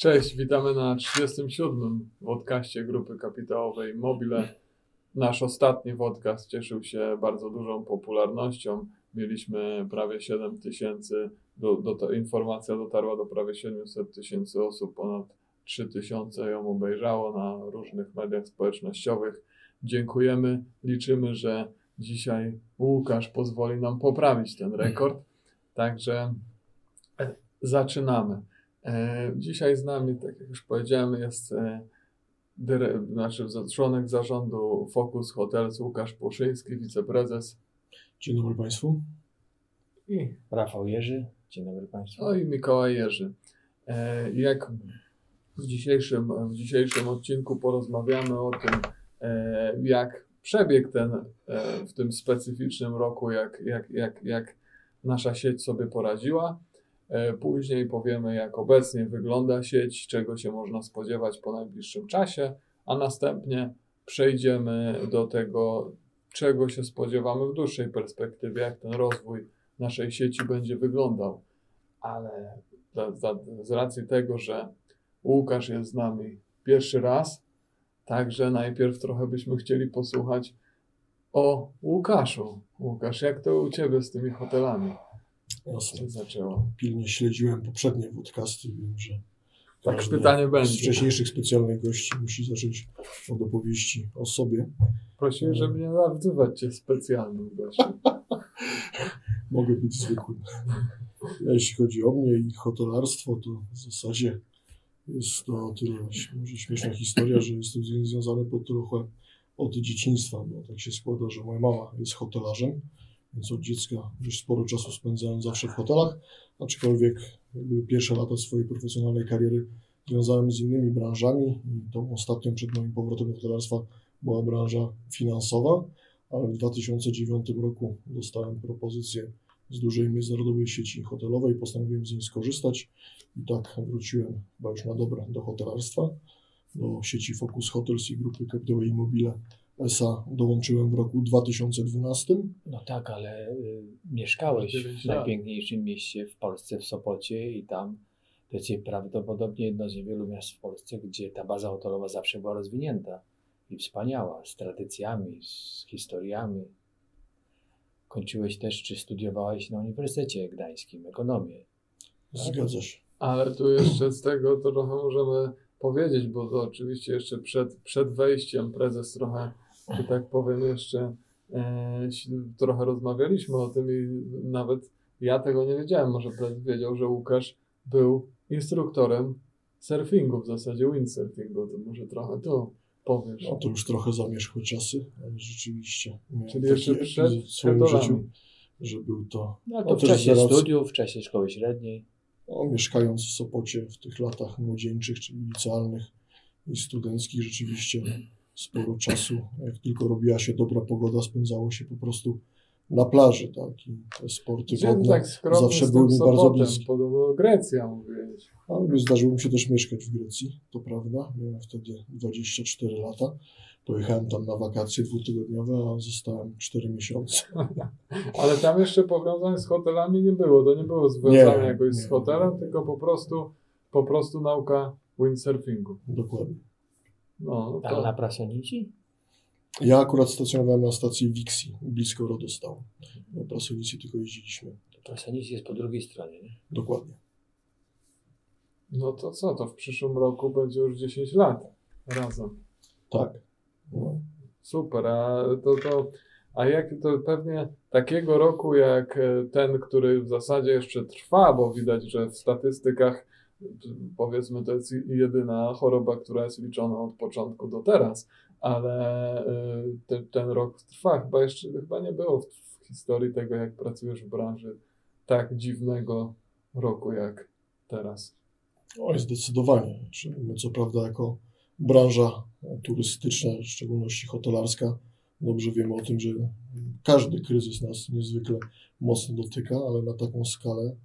Cześć, witamy na 37. podcaście Grupy Kapitałowej Mobile. Nasz ostatni podcast cieszył się bardzo dużą popularnością. Mieliśmy prawie 7 tysięcy, do, do, informacja dotarła do prawie 700 tysięcy osób, ponad 3 tysiące ją obejrzało na różnych mediach społecznościowych. Dziękujemy, liczymy, że dzisiaj Łukasz pozwoli nam poprawić ten rekord. Także e, zaczynamy. E, dzisiaj z nami, tak jak już powiedziałem, jest e, dyre, znaczy członek zarządu Focus Hotels Łukasz Puszyński, wiceprezes. Dzień dobry Państwu. I Rafał Jerzy. Dzień dobry Państwu. No i Mikołaj Jerzy. E, jak w dzisiejszym, w dzisiejszym odcinku porozmawiamy o tym, jak przebiegł ten w tym specyficznym roku, jak, jak, jak, jak nasza sieć sobie poradziła później powiemy, jak obecnie wygląda sieć, czego się można spodziewać po najbliższym czasie, a następnie przejdziemy do tego, czego się spodziewamy w dłuższej perspektywie, jak ten rozwój naszej sieci będzie wyglądał. Ale za, za, z racji tego, że Łukasz jest z nami pierwszy raz, także najpierw trochę byśmy chcieli posłuchać o Łukaszu. Łukasz, jak to u Ciebie z tymi hotelami? Jasne. zaczęło. Pilnie śledziłem poprzednie podcasty, wiem, że tak pytanie będzie. Z wcześniejszych specjalnych gości musi zacząć od opowieści o sobie. Prosiłem, żeby nie nazywać cię specjalnym gościem. Mogę być zwykłym. Jeśli chodzi o mnie i hotelarstwo, to w zasadzie jest to tyle może śmieszna historia, że jestem związany po trochę od dzieciństwa, bo tak się składa, że moja mama jest hotelarzem więc od dziecka dość sporo czasu spędzałem zawsze w hotelach, aczkolwiek pierwsze lata swojej profesjonalnej kariery związałem z innymi branżami i tą ostatnią przed moim powrotem do hotelarstwa była branża finansowa, ale w 2009 roku dostałem propozycję z dużej międzynarodowej sieci hotelowej, postanowiłem z niej skorzystać i tak wróciłem chyba już na dobre do hotelarstwa, do sieci Focus Hotels i grupy kapitałowej Immobile SA dołączyłem w roku 2012. No tak, ale y, mieszkałeś w najpiękniejszym mieście w Polsce, w Sopocie i tam to jest prawdopodobnie jedno z niewielu miast w Polsce, gdzie ta baza hotelowa zawsze była rozwinięta i wspaniała, z tradycjami, z historiami. Kończyłeś też, czy studiowałeś na Uniwersytecie Gdańskim ekonomię. Tak? Zgadza się. Ale tu jeszcze z tego to trochę możemy powiedzieć, bo to oczywiście jeszcze przed, przed wejściem prezes trochę że tak powiem, jeszcze e, trochę rozmawialiśmy o tym i nawet ja tego nie wiedziałem. Może wiedział, że Łukasz był instruktorem surfingu, w zasadzie windsurfingu. To może trochę to powiesz. No to już trochę zamierzchłe czasy, ale rzeczywiście. Czyli jeszcze przed w swoim życiu, że był to. No to w czasie zaraz, studiów, w czasie szkoły średniej. No, mieszkając w Sopocie w tych latach młodzieńczych, czyli licealnych i studenckich, rzeczywiście sporo czasu, jak tylko robiła się dobra pogoda, spędzało się po prostu na plaży, tak, i te sporty Dzień wodne tak zawsze były mi bardzo bliskie. Podobno Grecja mówiłeś. Ale zdarzyło mi się też mieszkać w Grecji, to prawda, miałem wtedy 24 lata. Pojechałem tam na wakacje dwutygodniowe, a zostałem 4 miesiące. Ale tam jeszcze powiązań z hotelami nie było. To nie było związane jakoś nie, z hotelem, nie. tylko po prostu, po prostu nauka windsurfingu. Dokładnie. No, to... na Prasonici? Ja akurat stacjonowałem na stacji Wixi, blisko Rodostału. Na Prasonici tylko jeździliśmy. Prasonici jest po drugiej stronie, nie? Dokładnie. No to co, to w przyszłym roku będzie już 10 lat razem. Tak. No. Super, a to, to a jak to pewnie takiego roku jak ten, który w zasadzie jeszcze trwa, bo widać, że w statystykach powiedzmy to jest jedyna choroba, która jest liczona od początku do teraz, ale y, te, ten rok trwa. Chyba jeszcze chyba nie było w, w historii tego, jak pracujesz w branży tak dziwnego roku jak teraz. Oj, zdecydowanie. My co prawda jako branża turystyczna, w szczególności hotelarska, dobrze wiemy o tym, że każdy kryzys nas niezwykle mocno dotyka, ale na taką skalę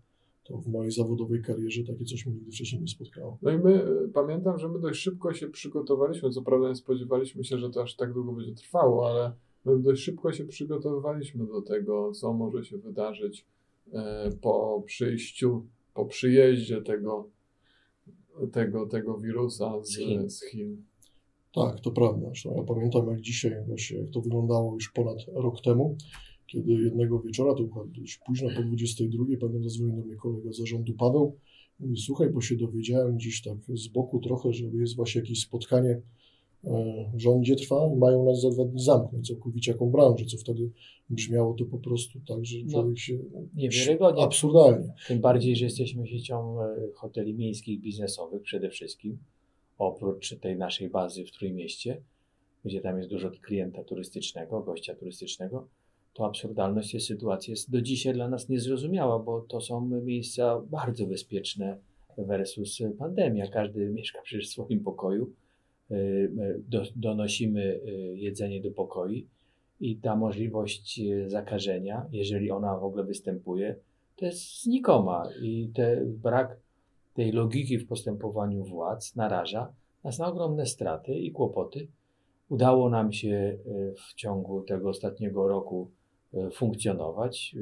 to w mojej zawodowej karierze takie coś mnie nigdy wcześniej nie spotkało. No i my, e, pamiętam, że my dość szybko się przygotowaliśmy, co prawda nie spodziewaliśmy się, że to aż tak długo będzie trwało, ale my dość szybko się przygotowywaliśmy do tego, co może się wydarzyć e, po przyjściu, po przyjeździe tego tego, tego wirusa z, Z Chin. z Chin. Tak, to prawda. Zresztą ja pamiętam jak dzisiaj, właśnie jak to wyglądało już ponad rok temu, kiedy jednego wieczora, to było dość późno, po 22, pamiętam zadzwonił do mnie kolega z zarządu Paweł, mówi, słuchaj, bo się dowiedziałem gdzieś tak z boku trochę, że jest właśnie jakieś spotkanie e, w rządzie trwa i mają nas za dwa dni zamknąć całkowicie jaką branżę, co wtedy brzmiało to po prostu tak, że No, człowiek się... Niewiarygodnie. Absurdalnie. Tym bardziej, że jesteśmy siecią e, hoteli miejskich, biznesowych przede wszystkim, oprócz tej naszej bazy w Trójmieście, gdzie tam jest dużo klienta turystycznego, gościa turystycznego, to absurdalność tej sytuacji jest do dzisiaj dla nas niezrozumiała, bo to są miejsca bardzo bezpieczne versus pandemia. Każdy mieszka przecież w swoim pokoju, e, do, donosimy e, jedzenie do pokoi i ta możliwość e, zakażenia, jeżeli ona w ogóle występuje, to jest znikoma i te, brak tej logiki w postępowaniu władz naraża nas na ogromne straty i kłopoty. Udało nam się w ciągu tego ostatniego roku funkcjonować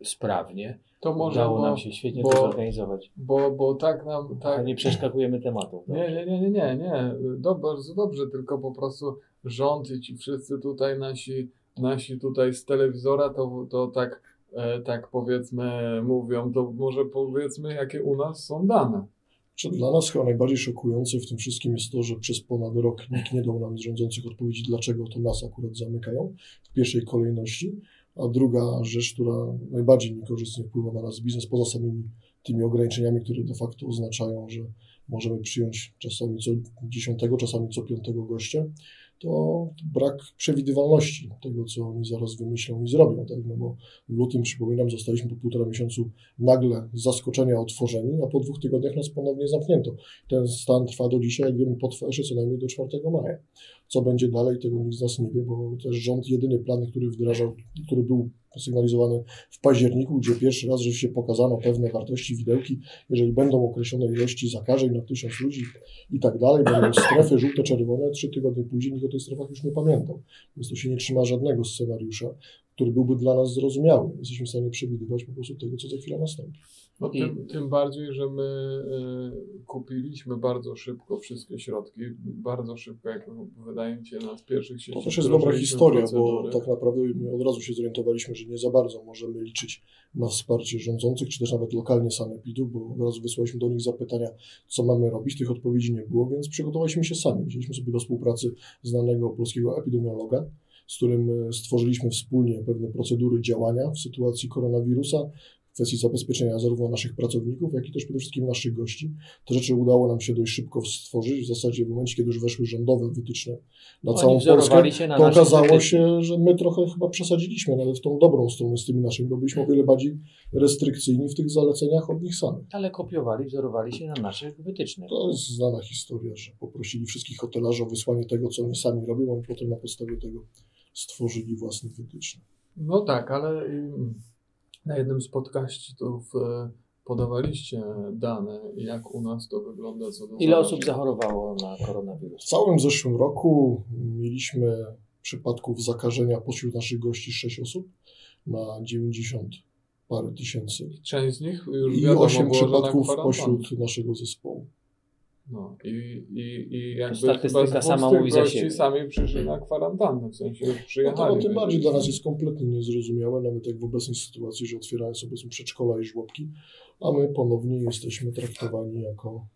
e, sprawnie. To może, Udało bo, nam się świetnie bo- to zorganizować. bo, bo tak nam, Tak. tak, Nie przeskakujemy tematów. Nie, nie, nie, nie, nie, nie. Do, bardzo dobrze, tylko po prostu rząd i ci wszyscy tutaj nasi, nasi tutaj z telewizora to, to tak, e, tak powiedzmy mówią, to może powiedzmy jakie u nas są dane. Czy dla nas chyba najbardziej szokujące w tym wszystkim jest to, że przez ponad rok nikt nie dał nam z rządzących odpowiedzi, dlaczego to nas akurat zamykają w pierwszej kolejności. A druga rzecz, która najbardziej niekorzystnie wpływa na nasz biznes, poza samymi tymi ograniczeniami, które de facto oznaczają, że możemy przyjąć czasami co dziesiątego, czasami co piątego gościa, to brak przewidywalności tego, co oni zaraz wymyślą i zrobią. Tak? No bo w lutym, przypominam, zostaliśmy po półtora miesiącu nagle z zaskoczenia otworzeni, a po dwóch tygodniach nas ponownie zamknięto. Ten stan trwa do dzisiaj, jak wiemy, potrwa jeszcze co najmniej do 4 maja. Co będzie dalej, tego nikt z nas nie wie, bo też rząd jedyny plan, który wdrażał, który był sygnalizowany w październiku, gdzie pierwszy raz rzeczywiście pokazano pewne wartości widełki, jeżeli będą określone ilości zakażeń na tysiąc ludzi i tak dalej, będą strefy żółte, czerwone, trzy tygodnie później nikt o tych strefach już nie pamiętał. Więc to się nie trzyma żadnego scenariusza, który byłby dla nas zrozumiały. Jesteśmy w stanie przewidywać po prostu tego, co za chwilę nastąpi. No, I- tym, tym bardziej, że my e, kupiliśmy bardzo szybko wszystkie środki, bardzo szybko, jak wydaje mi się, na z pierwszych sieci. To też jest dobra historia, bo procedury. tak naprawdę my od razu się zorientowaliśmy, że nie za bardzo możemy liczyć na wsparcie rządzących, czy też nawet lokalnie sanepidów, bo od razu wysłaliśmy do nich zapytania, co mamy robić. Tych odpowiedzi nie było, więc przygotowaliśmy się sami. Wzięliśmy sobie do współpracy znanego polskiego epidemiologa, z którym e, stworzyliśmy wspólnie pewne procedury działania w sytuacji koronawirusa, w kwestii zabezpieczenia zarówno naszych pracowników, jak i też przede wszystkim naszych gości. Te rzeczy udało nam się dość szybko stworzyć. W zasadzie w momencie, kiedy już weszły rządowe wytyczne na Oni całą Polskę, się na to okazało wytycznych. się, że my trochę chyba przesadziliśmy nawet w tą dobrą stronę z tymi naszymi, bo byliśmy o wiele bardziej restrykcyjni w tych zaleceniach od nich samych. Ale kopiowali, wzorowali się na naszych wytycznych. To jest znana historia, że poprosili wszystkich hotelarzy o wysłanie tego, co oni sami robią, a potem na podstawie tego stworzyli własne wytyczne. No tak, ale na jednym z podcastów e, podawaliście dane, jak u nas to wygląda co do Ile osób zachorowało na W koronawirus? całym zeszłym roku mieliśmy przypadków zakażenia pośród naszych gości 6 osób na 90 parę tysięcy Część z nich już i wiadomo 8 było, że na przypadków pośród naszego zespołu. No i, i, i jakby statystyka sama mówi za siebie. sami przyszli na kwarantannę, w sensie już No przyjechali. to tym bardziej dla nas jest kompletnie niezrozumiałe, nawet jak w obecnej sytuacji, że otwierają sobie są przedszkola i żłobki, a my ponownie jesteśmy traktowani jako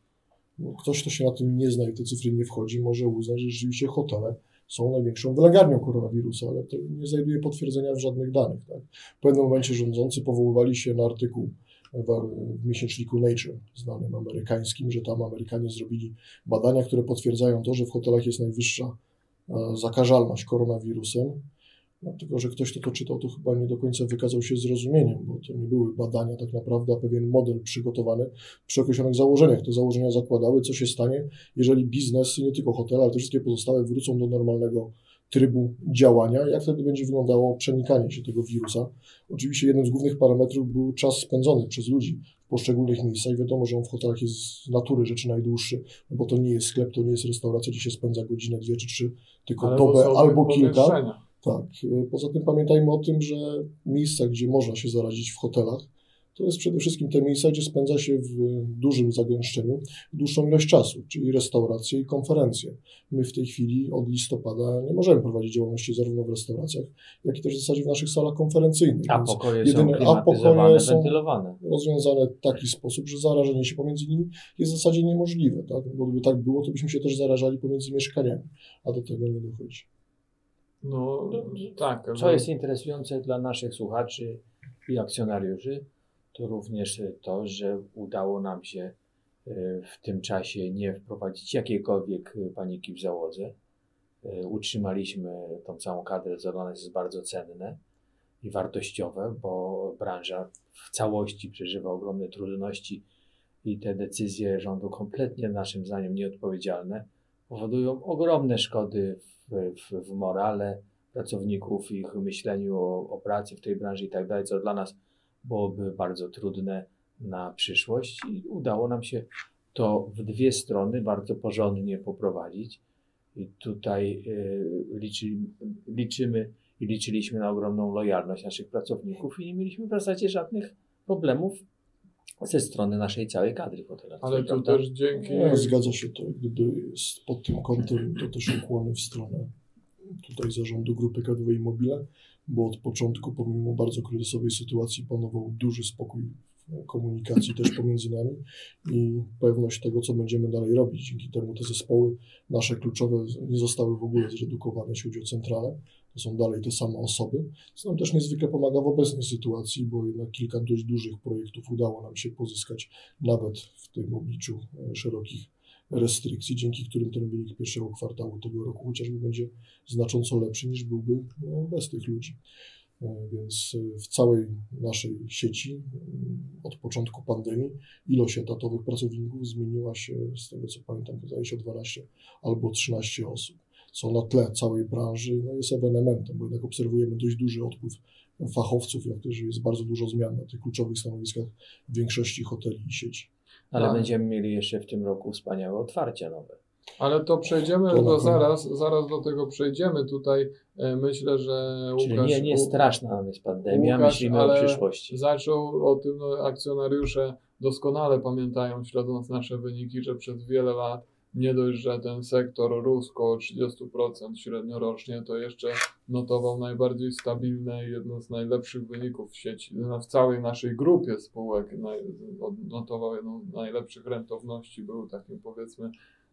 no, ktoś, kto się na tym nie zna i te cyfry nie wchodzi, może uznać, że rzeczywiście hotele są największą wylęgarnią koronawirusa, ale to nie znajduje potwierdzenia w żadnych danych. Tak? W pewnym momencie rządzący powoływali się na artykuł w, miesięczniku Nature, znanym amerykańskim, że tam Amerykanie zrobili badania, które potwierdzają to, że w hotelach jest najwyższa e, zakażalność koronawirusem. Dlatego, że ktoś, kto to czytał, to chyba nie do końca wykazał się zrozumieniem, bo to nie były badania tak naprawdę, a pewien model przygotowany przy określonych założeniach. Te założenia zakładały, co się stanie, jeżeli biznes, nie tylko hotele, ale też wszystkie pozostałe wrócą do normalnego trybu działania, jak wtedy będzie wyglądało przenikanie się tego wirusa. Oczywiście jednym z głównych parametrów był czas spędzony przez ludzi w poszczególnych miejscach. Wiadomo, że on w hotelach jest z natury rzeczy najdłuższy, no bo to nie jest sklep, to nie jest restauracja, gdzie się spędza godzinę, dwie czy trzy, tylko Ale dobę albo kilka. Tak. y, Poza tym pamiętajmy o tym, że miejsca, gdzie można się zarazić w hotelach, to jest przede wszystkim te miejsca, gdzie spędza się w dużym zagęszczeniu dłuższą ilość czasu, czyli restauracje i konferencje. My w tej chwili od listopada nie możemy prowadzić działalności zarówno w restauracjach, jak i też w zasadzie w naszych salach konferencyjnych. A pokoje jedyne- są a pokoje klimatyzowane, są- wentylowane. rozwiązane w taki sposób, że zarażenie się pomiędzy nimi jest w zasadzie niemożliwe, tak? Bo gdyby tak było, to byśmy się też zarażali pomiędzy mieszkaniami, a do tego nie dochodzi. No tak. Co jest interesujące dla naszych słuchaczy i akcjonariuszy, to również to, że udało nam się e, w tym czasie nie wprowadzić jakiejkolwiek paniki w załodze. E, Utrzymaliśmy tą całą kadrę, co dla nas jest bardzo cenne i wartościowe, bo branża w całości przeżywa ogromne trudności i te decyzje rządu kompletnie naszym zdaniem nieodpowiedzialne powodują ogromne szkody w, w, w morale pracowników, ich myśleniu o, o pracy w tej branży i tak dalej, co dla nas byłoby bardzo trudne na przyszłość i udało nam się to w dwie strony bardzo porządnie poprowadzić. I tutaj y, liczy, liczymy i liczyliśmy na ogromną lojalność naszych pracowników i nie mieliśmy w zasadzie żadnych problemów ze strony naszej całej kadry hotelarskiej. Ale tu prawda? też dzięki. No, zgadza się to, gdyby jest pod tym kątem to też ukłony w stronę tutaj zarządu grupy kadrowej Mobile, bo od początku, pomimo bardzo kryzysowej sytuacji, panował duży spokój w komunikacji też pomiędzy nami i pewność tego, co będziemy dalej robić. Dzięki temu te zespoły nasze kluczowe nie zostały w ogóle zredukowane, jeśli chodzi o centralę. To są dalej te same osoby, co nam też niezwykle pomaga w obecnej sytuacji, bo jednak kilka dość dużych projektów udało nam się pozyskać nawet w tym obliczu e, szerokich restrykcji, dzięki którym ten wynik pierwszego kwartału tego roku chociażby będzie znacząco lepszy niż byłby no, bez tych ludzi. E, Więc e, w całej naszej sieci mm, od początku pandemii ilość etatowych pracowników zmieniła się, z tego co pamiętam, wydaje się o 12 albo 13 osób, co na tle całej branży no, jest ewenementem, bo jednak obserwujemy dość duży odpływ fachowców, jak też jest bardzo dużo zmian na tych kluczowych stanowiskach w większości hoteli i sieci. Ale Tak. będziemy mieli jeszcze w tym roku wspaniałe otwarcia nowe. Ale to przejdziemy To zaraz, zaraz do tego przejdziemy. Tutaj e, myślę, że Czyli Łukasz, nie, nie U- straszna nam jest pandemia, Łukasz, myślimy ale o przyszłości. Zaczął o tym no, akcjonariusze doskonale pamiętają, śledząc nasze wyniki, że przez wiele lat nie dość, że ten sektor rósł około 30% średnio rocznie, to jeszcze notował najbardziej stabilne i jedno z najlepszych wyników w sieci. No, w całej naszej grupie spółek notował jedną z najlepszych rentowności, był takim powiedzmy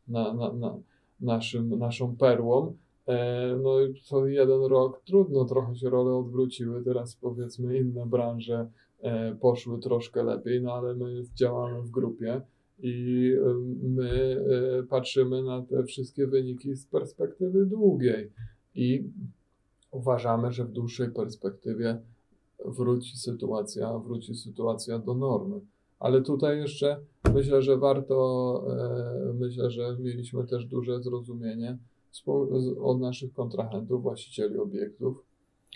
na, na, na naszym, naszą perłą. E, No i co jeden rok trudno, trochę się role odwróciły, teraz powiedzmy inne branże e, poszły troszkę lepiej, no ale my działamy w grupie i my e, patrzymy na te wszystkie wyniki z perspektywy długiej i uważamy, że w dłuższej perspektywie wróci sytuacja, wróci sytuacja do normy. Ale tutaj jeszcze myślę, że warto, e, myślę, że mieliśmy też duże zrozumienie od naszych kontrahentów, właścicieli obiektów,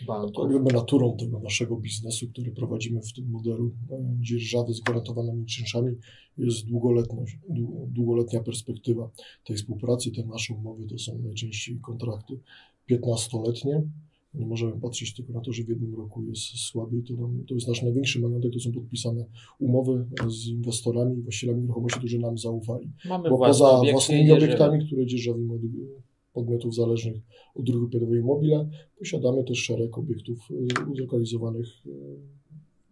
banków. jak gdyby naturą tego naszego biznesu, który prowadzimy w tym modelu e, dzierżawy z gwarantowanymi czynszami jest długoletność, dłu- długoletnia perspektywa tej współpracy. Te nasze umowy to są najczęściej kontrakty 15-letnie. Nie możemy patrzeć tylko na to, że w jednym roku jest słabiej. To, nam, to jest nasz największy majątek, to są podpisane umowy z inwestorami właścicielami nieruchomości, którzy nam zaufali. Mamy Bo własne poza obiekty własnymi obiektami, które dzierżawimy od podmiotów zależnych od dróg pionowej Mobile, posiadamy też szereg obiektów y, uzlokalizowanych y,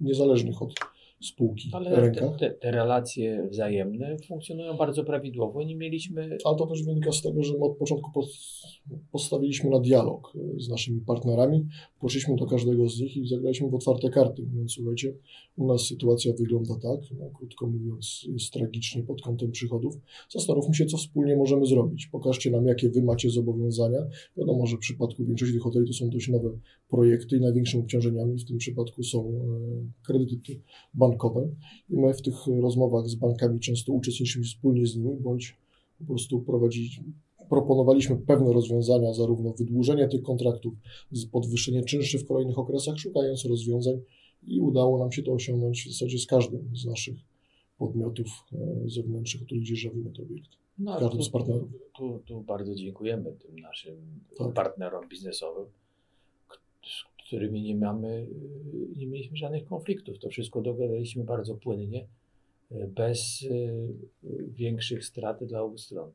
niezależnych od spółki Ale rękach. te, te, relacje wzajemne funkcjonują bardzo prawidłowo. Nie mieliśmy Ale to też wynika z tego, że my od początku pos- postawiliśmy na dialog y, z naszymi partnerami, poszliśmy do każdego z nich i zagraliśmy w otwarte karty, mówiąc, słuchajcie, u nas sytuacja wygląda tak, no, krótko mówiąc, jest tragicznie pod kątem przychodów. Zastanówmy się, co wspólnie możemy zrobić. Pokażcie nam, jakie wy macie zobowiązania. Wiadomo, że w przypadku większości tych hoteli to są dość nowe projekty i największymi obciążeniami w tym przypadku są e, kredyty bankowe. I my w tych rozmowach z bankami często uczestniczymy wspólnie z nimi, bądź po prostu prowadzić, proponowaliśmy pewne rozwiązania, zarówno wydłużenie tych kontraktów, z- podwyższenie czynszy w kolejnych okresach, szukając rozwiązań i udało nam się to osiągnąć w zasadzie z każdym z naszych podmiotów e, zewnętrznych, których dzierżawimy te obiekty. No, Każdym tu, z partnerów. Tu, tu bardzo dziękujemy tym naszym Tak. partnerom biznesowym, którymi nie mamy, nie mieliśmy żadnych konfliktów. To wszystko dogadaliśmy bardzo płynnie, y, bez y, większych strat dla obu stron.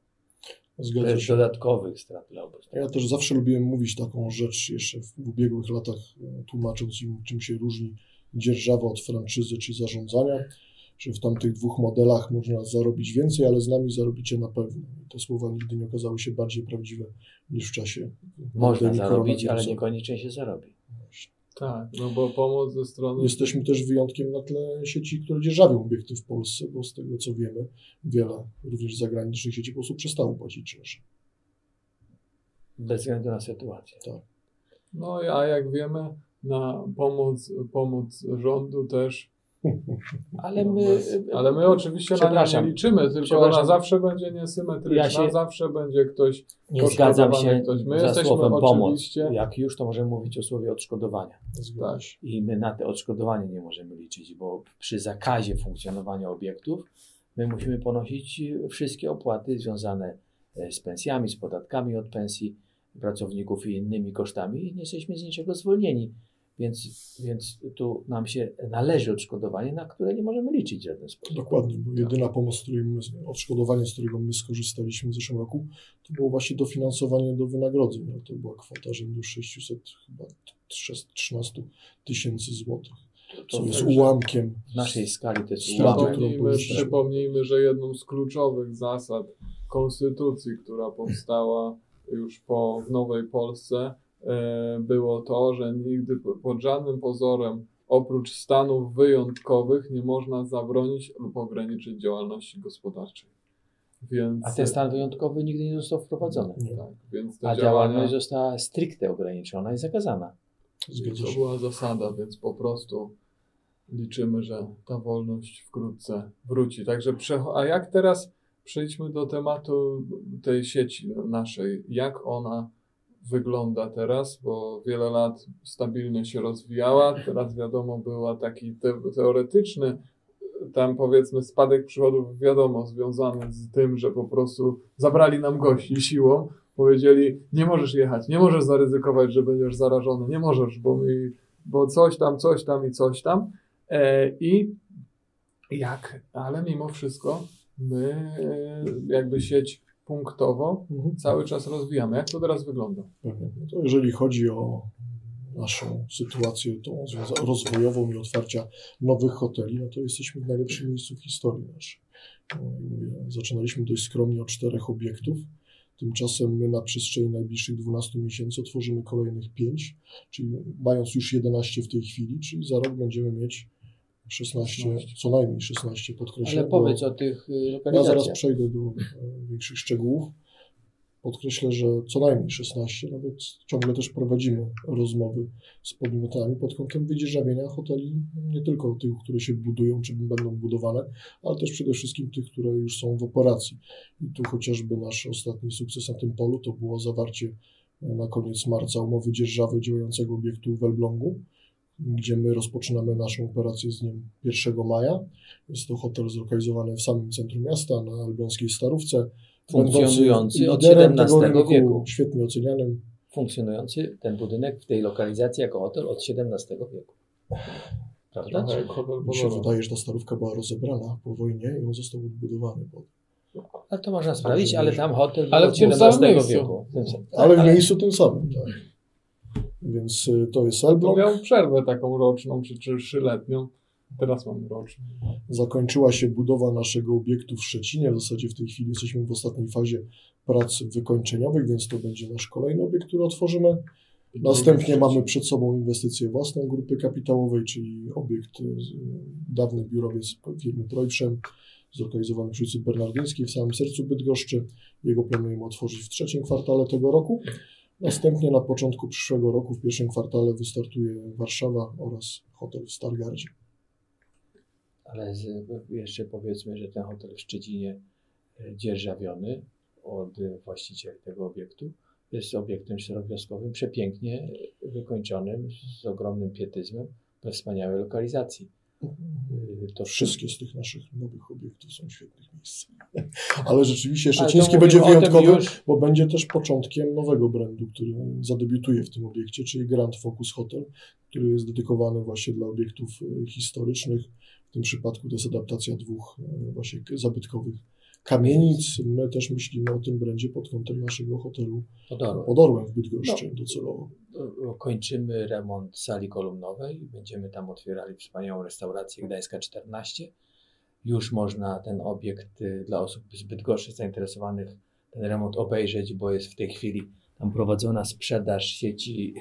Zgadza Bez się. dodatkowych strat dla obu stron. Ja też zawsze lubiłem mówić taką rzecz jeszcze w, ubiegłych latach, e, tłumacząc im, czym się różni dzierżawa od franczyzy czy zarządzania, że w tamtych dwóch modelach można zarobić więcej, ale z nami zarobicie na pewno. Te słowa nigdy nie okazały się bardziej prawdziwe niż w czasie Można zarobić, ale niekoniecznie się zarobi. Tak, no bo pomoc ze strony. Jesteśmy też wyjątkiem na tle sieci, które dzierżawią obiekty w Polsce, bo z tego co wiemy, wiele również zagranicznych sieci po prostu przestało płacić czynsze. Bez względu na sytuację. No a jak wiemy, na pomoc, pomoc rządu też. Ale no, my. ale my oczywiście na nie liczymy, tylko ona zawsze będzie niesymetryczna, Ja się- zawsze będzie ktoś. Nie zgadzam się ktoś. My za jesteśmy słowem pomoc. Jak już, to możemy mówić o słowie odszkodowania. Tak. I my na te odszkodowanie nie możemy liczyć, bo przy zakazie funkcjonowania obiektów my musimy ponosić wszystkie opłaty związane e, z pensjami, z podatkami od pensji pracowników i innymi kosztami i nie jesteśmy z niczego zwolnieni. Więc, więc tu nam się należy odszkodowanie, na które nie możemy liczyć w żaden sposób. Dokładnie, bo jedyna pomoc, której my, odszkodowanie, z którego my skorzystaliśmy w zeszłym roku, to było właśnie dofinansowanie do wynagrodzeń, ale to była kwota rzędu 600 chyba 13 tysięcy złotych, To co jest ułamkiem. w naszej skali to jest Straty, ułamek. którą Przypomnijmy, przypomnijmy, że jedną z kluczowych zasad konstytucji, która powstała już po w Nowej Polsce, było to, że nigdy po- pod żadnym pozorem oprócz stanów wyjątkowych nie można zabronić lub ograniczyć działalności gospodarczej. Więc, A ten stan wyjątkowy nigdy nie został wprowadzony. Nie, tak, więc A działania, działalność została stricte ograniczona i zakazana. zgadza to była zasada, więc po prostu liczymy, że ta wolność wkrótce wróci. Także przecho- a jak teraz przejdźmy do tematu tej sieci naszej, jak ona wygląda teraz, bo wiele lat stabilnie się rozwijała, teraz wiadomo była taki te, teoretyczny tam powiedzmy spadek przychodów wiadomo związany z tym, że po prostu zabrali nam gości siłą, powiedzieli nie możesz jechać, nie możesz zaryzykować, że będziesz zarażony, nie możesz, bo, mi, bo coś tam, coś tam i coś tam. E, i jak, ale mimo wszystko my e, jakby sieć punktowo Mhm. cały czas rozwijamy. Jak to teraz wygląda? Pewnie. No to jeżeli chodzi o naszą sytuację tą rozwojową i otwarcia nowych hoteli, no to jesteśmy w najlepszym miejscu w historii naszej. No, zaczynaliśmy dość skromnie od czterech obiektów. Tymczasem my na przestrzeni najbliższych 12 miesięcy otworzymy kolejnych 5, czyli mając już 11 w tej chwili, czyli za rok będziemy mieć 16, 16. co najmniej 16 podkreślę. Ale bo- powiedz o tych y, ja lokalizacjach. zaraz przejdę do e, większych szczegółów. Podkreślę, że co najmniej 16, nawet ciągle też prowadzimy rozmowy z podmiotami pod kątem wydzierżawienia hoteli, nie tylko tych, które się budują czy będą budowane, ale też przede wszystkim tych, które już są w operacji. I tu chociażby nasz ostatni sukces na tym polu to było zawarcie e, na koniec marca umowy dzierżawy działającego obiektu w Elblągu, gdzie my rozpoczynamy naszą operację z dniem 1 maja. Jest to hotel zlokalizowany w samym centrum miasta, na elbląskiej Starówce. Funkcjonujący od XVII rynku, wieku. Świetnie ocenianym. Funkcjonujący ten budynek w tej lokalizacji jako hotel od XVII wieku. Prawda? Jak hotel Mi się wydaje, że ta starówka była rozebrana po wojnie i on został odbudowany. Pod... Ale to można sprawdzić, ale tam hotel był Ale od w tym samym XVII wieku. Ale w miejscu tym samym, tak. Więc y, to jest To Elbląg. miał przerwę taką roczną czy, czy trzyletnią. Teraz mamy roczną. Zakończyła się budowa naszego obiektu w Szczecinie. W zasadzie w tej chwili jesteśmy w ostatniej fazie prac wykończeniowych, więc to będzie nasz kolejny obiekt, który otworzymy. Następnie mamy przed sobą inwestycję własną grupy kapitałowej, czyli obiekt, y, dawny biurowiec firmy Projprzem, zlokalizowany przy ulicy Bernardyńskiej w samym sercu Bydgoszczy. Jego planujemy otworzyć w trzecim kwartale tego roku. Następnie na początku przyszłego roku, w pierwszym kwartale, wystartuje Warszawa oraz hotel w Stargardzie. Ale z, jeszcze powiedzmy, że ten hotel w Szczecinie dzierżawiony od właścicieli tego obiektu jest obiektem czterogwiazdkowym, przepięknie wykończonym, z ogromnym pietyzmem, we wspaniałej lokalizacji. To Wszystkie z tych naszych nowych obiektów są świetnych miejscach. Ale rzeczywiście Szczeciński będzie wyjątkowy, bo będzie też początkiem nowego brandu, który zadebiutuje w tym obiekcie, czyli Grand Focus Hotel, który jest dedykowany właśnie dla obiektów e, historycznych. W tym przypadku to jest adaptacja dwóch e, właśnie zabytkowych kamienic. My też myślimy o tym brandzie pod kątem naszego hotelu Pod Orłem. pod Orłem w Bydgoszczy docelowo. Y, Kończymy remont sali kolumnowej. Będziemy tam otwierali wspaniałą restaurację Gdańska 14. Już można ten obiekt y, dla osób z Bydgoszczy zainteresowanych ten remont obejrzeć, bo jest w tej chwili tam prowadzona sprzedaż sieci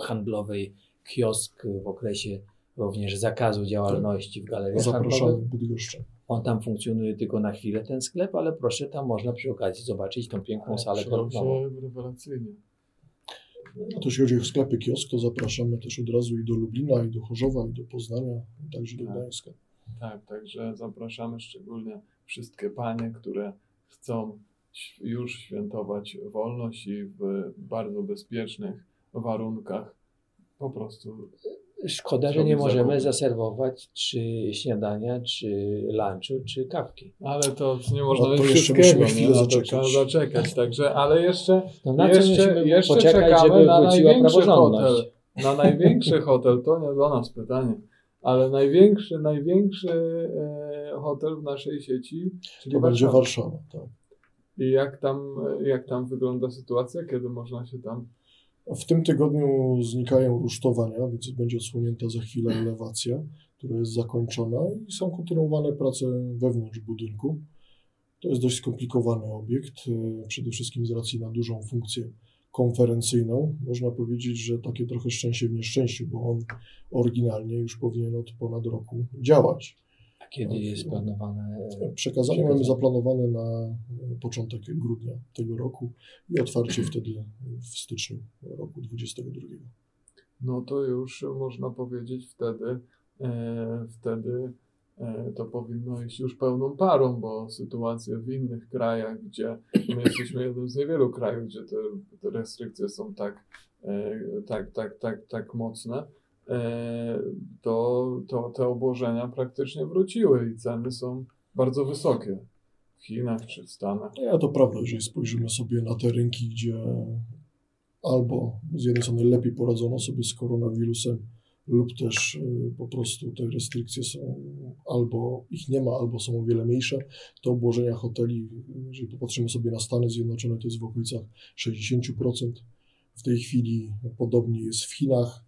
handlowej kiosk w okresie również zakazu działalności w Zapraszamy handlowych. w Bydgoszczę. On tam funkcjonuje tylko na chwilę, ten sklep, ale proszę, tam można przy okazji zobaczyć tą piękną salę Czułem kolumnową. rewelacyjnie. No to jeśli chodzi o sklepy kiosk, to zapraszamy też od razu i do Lublina, i do Chorzowa, i do Poznania, i także do Tak. Gdańska. Tak, także zapraszamy szczególnie wszystkie panie, które chcą już świętować wolność i w bardzo bezpiecznych warunkach. Po prostu Szkoda, że nie możemy zakupy. zaserwować czy śniadania, czy lunchu, czy kawki. Ale to nie można No wszystkiego, chwilę? No zaczekać. zaczekać, także, ale jeszcze, No na jeszcze, jeszcze czekamy na największy hotel. Na największy hotel, to nie do nas pytanie, ale największy, największy e, hotel w naszej sieci, czyli To będzie Warszawa. Warszawa, tak. I jak tam, jak tam wygląda sytuacja, kiedy można się tam W tym tygodniu znikają rusztowania, więc będzie odsłonięta za chwilę elewacja, która jest zakończona i są kontynuowane prace wewnątrz budynku. To jest dość skomplikowany obiekt, e, przede wszystkim z racji na dużą funkcję konferencyjną. Można powiedzieć, że takie trochę szczęście w nieszczęściu, bo on oryginalnie już powinien od ponad roku działać. A kiedy jest planowane? e, Przekazanie mamy zaplanowane na e, początek grudnia tego roku i otwarcie wtedy w styczniu roku 2022. No to już można powiedzieć wtedy, e, wtedy e, to powinno iść już pełną parą, bo sytuacje w innych krajach, gdzie my jesteśmy jednym z niewielu krajów, gdzie te, te restrykcje są tak, e, tak, tak, tak, tak mocne, to, to te obłożenia praktycznie wróciły i ceny są bardzo wysokie w Chinach czy w Stanach. Nie, to prawda, jeżeli spojrzymy sobie na te rynki, gdzie albo z jednej strony lepiej poradzono sobie z koronawirusem, lub też y, po prostu te restrykcje są albo ich nie ma, albo są o wiele mniejsze, to obłożenia hoteli, jeżeli popatrzymy sobie na Stany Zjednoczone, to jest w okolicach 60%. W tej chwili podobnie jest w Chinach.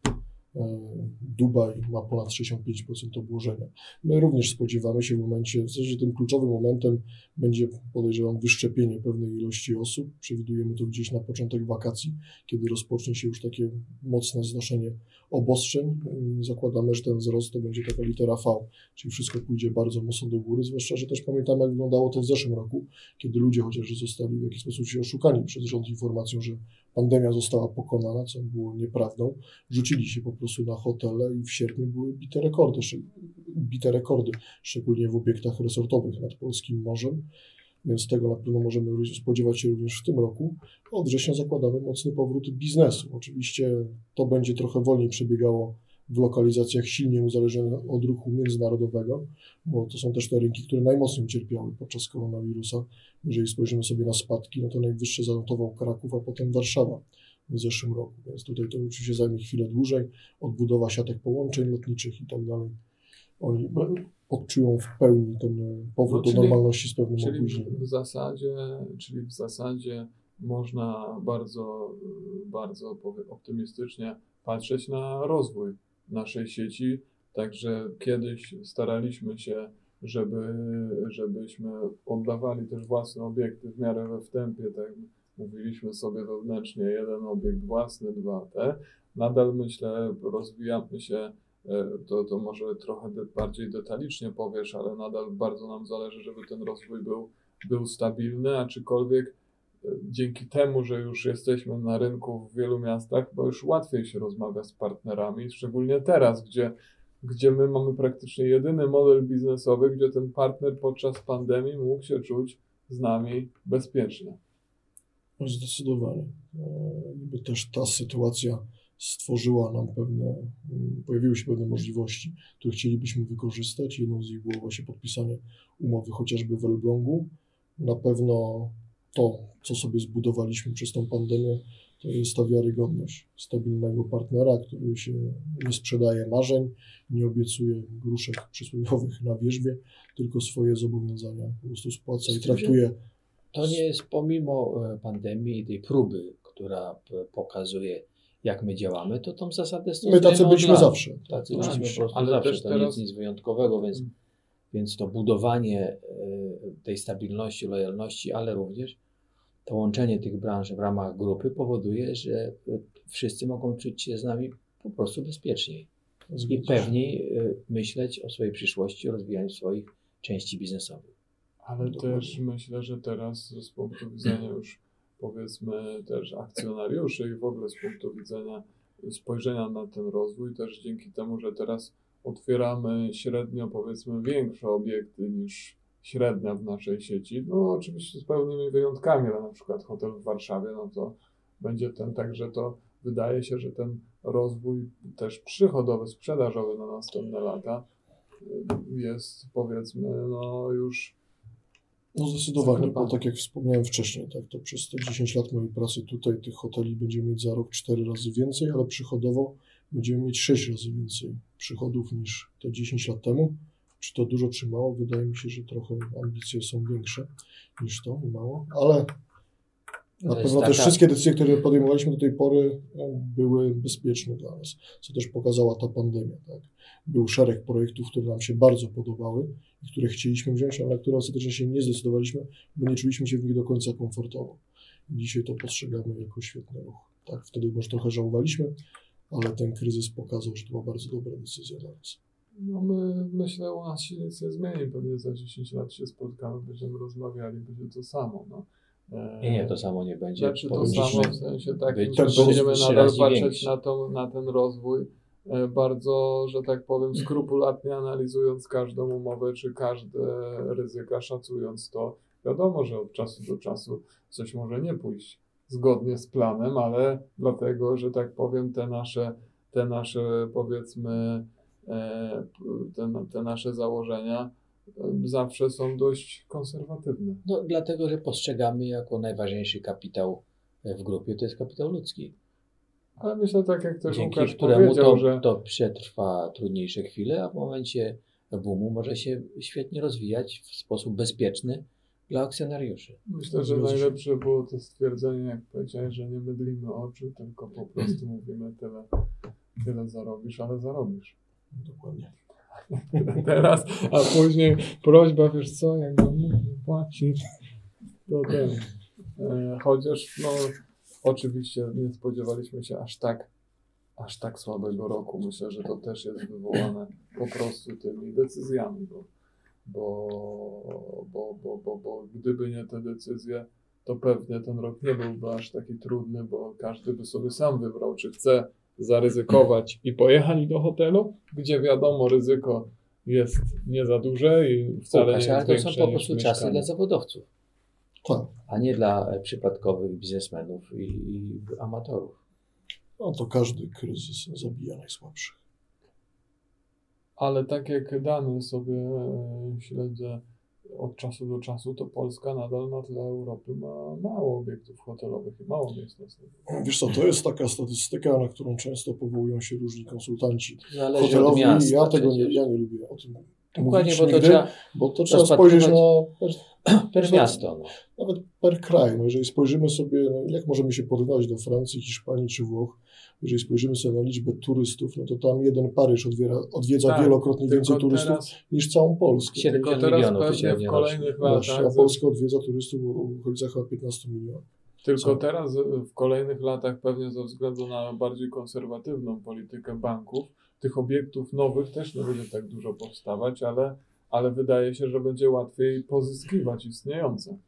E, Dubaj ma ponad 65% obłożenia. My również spodziewamy się w momencie, w zasadzie tym kluczowym momentem będzie, podejrzewam, wyszczepienie pewnej ilości osób. Przewidujemy to gdzieś na początek wakacji, kiedy rozpocznie się już takie mocne znoszenie obostrzeń. I Zakładamy, że ten wzrost to będzie taka litera V, czyli wszystko pójdzie bardzo mocno do góry, zwłaszcza, że też pamiętamy, jak wyglądało to w zeszłym roku, kiedy ludzie chociaż zostali w jakiś sposób się oszukani przez rząd informacją, że pandemia została pokonana, co było nieprawdą. Rzucili się po prostu na hotele i w sierpniu były bite rekordy, bite rekordy, szczególnie w obiektach resortowych nad polskim morzem. Więc tego na pewno możemy spodziewać się również w tym roku. Od września zakładamy mocny powrót biznesu. Oczywiście to będzie trochę wolniej przebiegało w lokalizacjach silnie uzależnionych od ruchu międzynarodowego, bo to są też te rynki, które najmocniej ucierpiały podczas koronawirusa. Jeżeli spojrzymy sobie na spadki, no to najwyższe zanotował Kraków, a potem Warszawa w zeszłym roku. Więc tutaj to oczywiście zajmie chwilę dłużej. Odbudowa siatek połączeń lotniczych i tak dalej. Odczują w pełni ten e, powrót No, do czyli- normalności z pewnym Czyli opóźnieniem. w zasadzie, czyli w zasadzie można bardzo, bardzo optymistycznie patrzeć na rozwój naszej sieci. Także kiedyś staraliśmy się, żeby, żebyśmy oddawali też własne obiekty w miarę we wstępie, tak mówiliśmy sobie wewnętrznie, jeden obiekt własny, dwa te. Nadal myślę, rozwijamy się to, to może trochę bardziej detalicznie powiesz, ale nadal bardzo nam zależy, żeby ten rozwój był, był stabilny, aczkolwiek e, dzięki temu, że już jesteśmy na rynku w wielu miastach, bo już łatwiej się rozmawia z partnerami, szczególnie teraz, gdzie, gdzie my mamy praktycznie jedyny model biznesowy, gdzie ten partner podczas pandemii mógł się czuć z nami bezpiecznie. No, Zdecydowanie. E, też ta sytuacja stworzyła nam pewne, mm, pojawiły się pewne możliwości, które chcielibyśmy wykorzystać. Jedną z nich było właśnie podpisanie umowy chociażby w Elblągu. Na pewno to, co sobie zbudowaliśmy przez tą pandemię, to jest ta wiarygodność stabilnego partnera, który się nie sprzedaje marzeń, nie obiecuje gruszek przysłowiowych na wierzbie, tylko swoje zobowiązania po prostu spłaca i traktuje. To nie jest pomimo e, pandemii i tej próby, która pokazuje, jak my działamy, to tą zasadę My tacy stosujemy byliśmy zawsze. Tacy Tak, byliśmy po prostu ale zawsze, też to teraz- nic, nic wyjątkowego, więc, Mm. więc to budowanie e, tej stabilności, lojalności, ale również to łączenie tych branż w ramach grupy powoduje, że e, wszyscy mogą czuć się z nami po prostu bezpieczniej i pewniej e, myśleć o swojej przyszłości, o rozwijaniu swoich części biznesowych. Ale Dokładnie. też myślę, że teraz z punktu widzenia już powiedzmy też akcjonariuszy i w ogóle z punktu widzenia spojrzenia na ten rozwój, też dzięki temu, że teraz otwieramy średnio powiedzmy większe obiekty niż średnia w naszej sieci, no oczywiście z pełnymi wyjątkami, ale na przykład hotel w Warszawie, no to będzie ten, także to wydaje się, że ten rozwój też przychodowy, sprzedażowy na następne lata jest powiedzmy no już No zdecydowanie, bo tak jak wspomniałem wcześniej, tak, to przez te 10 lat mojej pracy tutaj tych hoteli będziemy mieć za rok 4 razy więcej, ale przychodowo będziemy mieć 6 razy więcej przychodów niż te 10 lat temu. Czy to dużo, czy mało? Wydaje mi się, że trochę ambicje są większe niż to, mało, ale na pewno też wszystkie decyzje, które podejmowaliśmy do tej pory, no, były bezpieczne dla nas, co też pokazała ta pandemia. Tak? Był szereg projektów, które nam się bardzo podobały i które chcieliśmy wziąć, ale na które ostatecznie się nie zdecydowaliśmy, bo nie czuliśmy się w nich do końca komfortowo. Dzisiaj to postrzegamy jako świetny ruch. Tak, wtedy może trochę żałowaliśmy, ale ten kryzys pokazał, że to była bardzo dobra decyzja dla nas. No my, myślę, u nas się nic nie zmieni. Pewnie za 10 lat się spotkamy, będziemy rozmawiali, będzie to samo. No. Nie, nie, to samo nie będzie. Znaczy to samo w sensie takim, że będziemy nadal patrzeć większy. na, to, na ten rozwój e, bardzo, że tak powiem, skrupulatnie analizując każdą umowę, czy każde ryzyka, szacując to. Wiadomo, że od czasu do czasu coś może nie pójść zgodnie z planem, ale dlatego, że tak powiem, te nasze, te nasze powiedzmy, e, te, te nasze założenia zawsze są dość konserwatywne. No, dlatego, że postrzegamy jako najważniejszy kapitał w grupie, to jest kapitał ludzki. Ale myślę, tak jak też dzięki Łukasz któremu powiedział, to, że to przetrwa trudniejsze chwile, a w momencie boomu może się świetnie rozwijać w sposób bezpieczny dla akcjonariuszy. Myślę, że najlepsze było to stwierdzenie, jak powiedziałeś, że nie mydlimy oczu, tylko po prostu mówimy tyle, tyle zarobisz, ale zarobisz. Dokładnie. Teraz, a później prośba, wiesz co, jak go nie płacić, to ten. E, chociaż, no, oczywiście nie spodziewaliśmy się aż tak, aż tak słabego roku. Myślę, że to też jest wywołane po prostu tymi decyzjami, bo, bo, bo, bo, bo, bo gdyby nie te decyzje, to pewnie ten rok nie byłby aż taki trudny, bo każdy by sobie sam wybrał, czy chce zaryzykować i pojechać do hotelu, gdzie wiadomo, ryzyko jest nie za duże i wcale Łukasz, nie ale jest to są po prostu czasy mieszkanie. dla zawodowców, Tak. a nie dla przypadkowych biznesmenów i, i amatorów. No to każdy kryzys zabija najsłabszych. Ale tak jak dane sobie e, śledzę od czasu do czasu, to Polska nadal na tle Europy ma mało obiektów hotelowych i mało miejsc noclegowych. Wiesz co, to jest taka statystyka, na którą często powołują się różni konsultanci Zależy od hotelowi. miasta. Ja tego nie, ja nie lubię o tym Dokładnie, mówić bo to nigdy, trzeba bo to trzeba spojrzeć na per, per miasto. No. nawet per kraj. No jeżeli spojrzymy sobie, no jak możemy się porównywać do Francji, Hiszpanii czy Włoch, jeżeli spojrzymy sobie na liczbę turystów, no to tam jeden Paryż odwiera, odwiedza Tak, wielokrotnie więcej turystów teraz, niż całą Polskę. Siedem- tylko 70 teraz milionów pewnie w kolejnych Właśnie, latach, a Polska odwiedza turystów w okolicach chyba 15 milionów. tylko co? teraz w kolejnych latach pewnie ze względu na bardziej konserwatywną politykę banków, tych obiektów nowych też nie będzie tak dużo powstawać, ale, ale wydaje się, że będzie łatwiej pozyskiwać istniejące.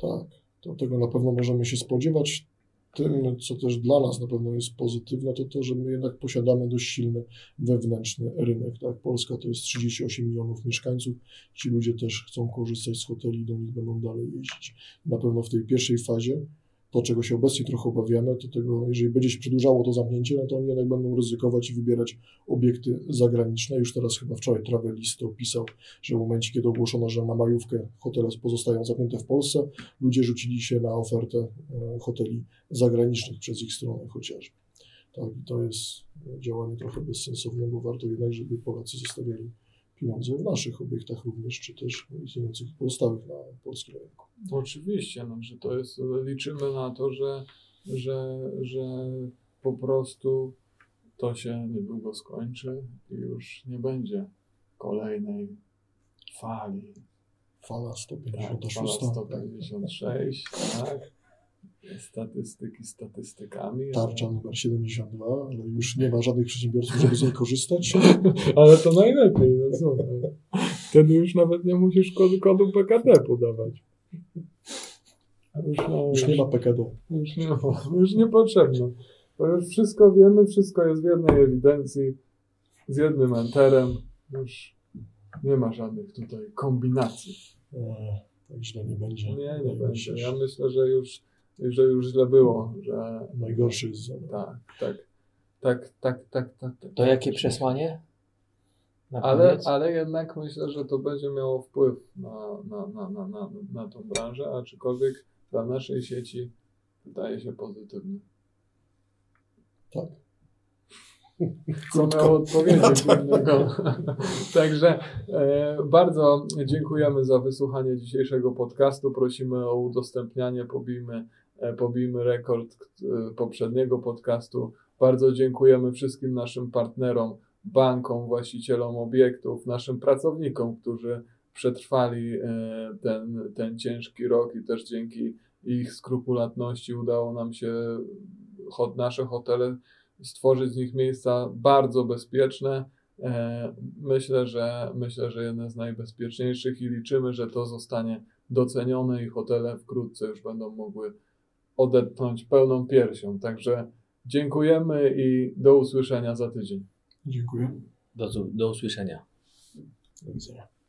Tak, to tego na pewno możemy się spodziewać. Tym, co też dla nas na pewno jest pozytywne, to to, że my jednak posiadamy dość silny wewnętrzny rynek. Tak? Polska to jest 38 milionów mieszkańców. Ci ludzie też chcą korzystać z hoteli, do nich będą dalej jeździć. Na pewno w tej pierwszej fazie to, czego się obecnie trochę obawiamy, to tego, jeżeli będzie się przedłużało to zamknięcie, no to oni jednak będą ryzykować i wybierać obiekty zagraniczne. Już teraz chyba wczoraj Travelist opisał, że w momencie, kiedy ogłoszono, że na majówkę hotele pozostają zamknięte w Polsce, ludzie rzucili się na ofertę e, hoteli zagranicznych przez ich stronę chociażby. Tak, i to jest działanie trochę bezsensowne, bo warto jednak, żeby Polacy zostawiali pieniądze w naszych obiektach również, czy też istniejących pozostałych na polskim rynku. Oczywiście, no, że to jest, liczymy na to, że, że, że po prostu to się niedługo skończy i już nie będzie kolejnej fali. Fala Tak, 156. fala 156, tak. Statystyki statystykami. ale- Tarcza numer 72, ale już nie ma żadnych przedsiębiorców, żeby z niej korzystać. Ale to najlepiej, no słuchaj. Wtedy już nawet nie musisz kodu, kodu PKD podawać. Już, no, Już nie ma PKD. Już nie, ma, już nie potrzebno. To już wszystko wiemy, wszystko jest w jednej ewidencji, z jednym enterem. Już nie ma żadnych tutaj kombinacji. Tak źle nie będzie. Nie, nie Najgorsze będzie. Ja myślę, że już, że już źle było, że Najgorszy jest za tak, tak, tak, tak, tak, tak. tak To jakie przesłanie? Ale, ale jednak myślę, że to będzie miało wpływ na, na, na, na, na, na tą branżę, aczkolwiek dla naszej sieci wydaje się pozytywny. Tak. Co miał odpowiedzieć innego. Także e, bardzo dziękujemy za wysłuchanie dzisiejszego podcastu. Prosimy o udostępnianie, pobijmy, e, pobijmy rekord e, poprzedniego podcastu. Bardzo dziękujemy wszystkim naszym partnerom, bankom, właścicielom obiektów, naszym pracownikom, którzy przetrwali e, ten, ten ciężki rok i też dzięki ich skrupulatności udało nam się hot, nasze hotele stworzyć z nich miejsca bardzo bezpieczne. E, Myślę, że myślę, że jedne z najbezpieczniejszych i liczymy, że to zostanie docenione i hotele wkrótce już będą mogły odetchnąć pełną piersią. Także dziękujemy i do usłyszenia za tydzień. Dziękuję. Do, do usłyszenia. Do widzenia.